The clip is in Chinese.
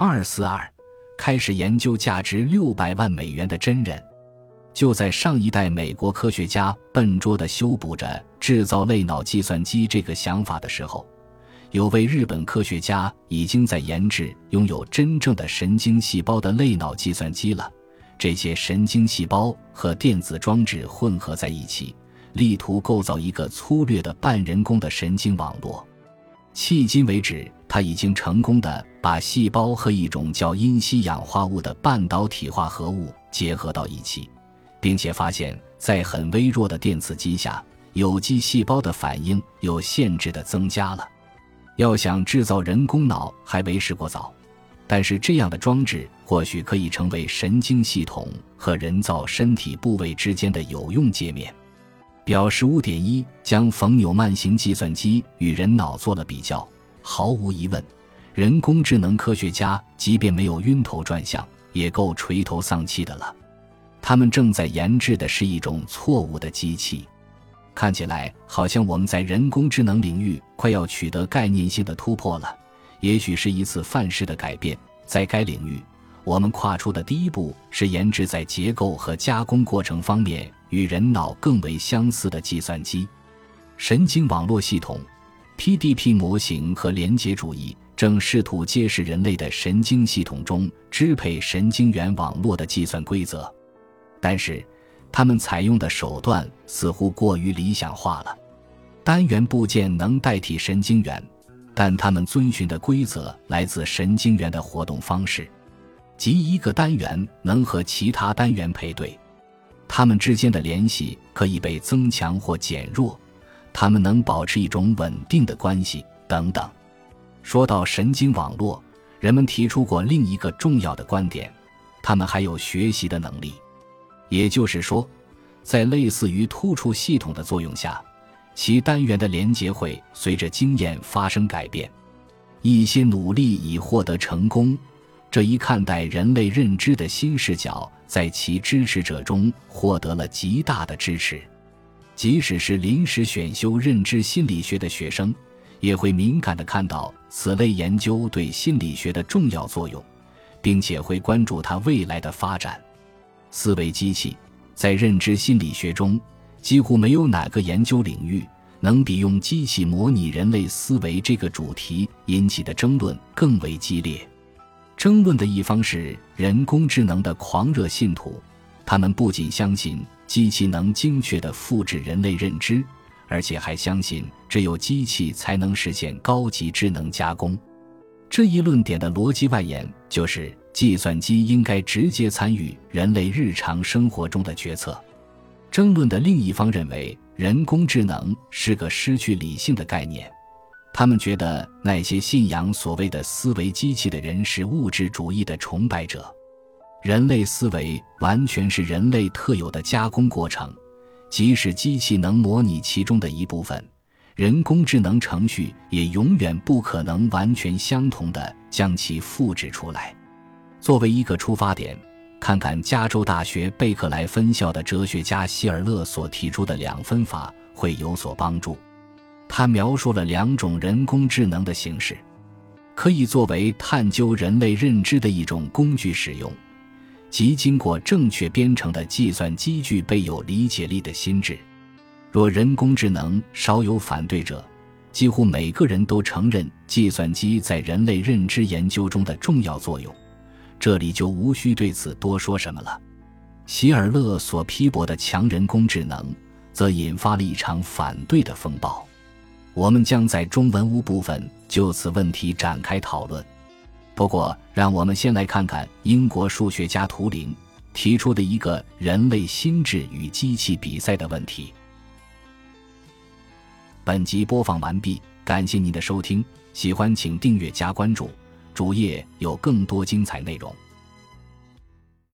二四二，开始研究价值六百万美元的真人。就在上一代美国科学家笨拙地修补着制造类脑计算机这个想法的时候，有位日本科学家已经在研制拥有真正的神经细胞的类脑计算机了。这些神经细胞和电子装置混合在一起，力图构造一个粗略的半人工的神经网络。迄今为止，他已经成功的把细胞和一种叫阴烯氧化物的半导体化合物结合到一起。并且发现，在很微弱的电磁激下，有机细胞的反应有限制的增加了。要想制造人工脑还为时过早，但是这样的装置或许可以成为神经系统和人造身体部位之间的有用界面。表十五点一将冯纽曼型计算机与人脑做了比较，毫无疑问，人工智能科学家即便没有晕头转向，也够垂头丧气的了。他们正在研制的是一种错误的机器，看起来好像我们在人工智能领域快要取得概念性的突破了。也许是一次范式的改变，在该领域，我们跨出的第一步是研制在结构和加工过程方面与人脑更为相似的计算机。神经网络系统 （PDP） 模型和连结主义正试图揭示人类的神经系统中支配神经元网络的计算规则。但是，他们采用的手段似乎过于理想化了。单元部件能代替神经元，但他们遵循的规则来自神经元的活动方式，即一个单元能和其他单元配对，它们之间的联系可以被增强或减弱，他们能保持一种稳定的关系等等。说到神经网络，人们提出过另一个重要的观点：他们还有学习的能力。也就是说，在类似于突触系统的作用下，其单元的连接会随着经验发生改变。一些努力已获得成功，这一看待人类认知的新视角，在其支持者中获得了极大的支持。即使是临时选修认知心理学的学生，也会敏感地看到此类研究对心理学的重要作用，并且会关注它未来的发展。思维机器在认知心理学中，几乎没有哪个研究领域能比用机器模拟人类思维这个主题引起的争论更为激烈。争论的一方是人工智能的狂热信徒，他们不仅相信机器能精确地复制人类认知，而且还相信只有机器才能实现高级智能加工。这一论点的逻辑外延就是。计算机应该直接参与人类日常生活中的决策。争论的另一方认为，人工智能是个失去理性的概念。他们觉得那些信仰所谓的思维机器的人是物质主义的崇拜者。人类思维完全是人类特有的加工过程，即使机器能模拟其中的一部分，人工智能程序也永远不可能完全相同的将其复制出来。作为一个出发点，看看加州大学贝克莱分校的哲学家希尔勒所提出的两分法会有所帮助。他描述了两种人工智能的形式，可以作为探究人类认知的一种工具使用，即经过正确编程的计算机具备有理解力的心智。若人工智能少有反对者，几乎每个人都承认计算机在人类认知研究中的重要作用。这里就无需对此多说什么了。希尔勒所批驳的强人工智能，则引发了一场反对的风暴。我们将在中文屋部分就此问题展开讨论。不过，让我们先来看看英国数学家图灵提出的一个人类心智与机器比赛的问题。本集播放完毕，感谢您的收听，喜欢请订阅加关注。主页有更多精彩内容。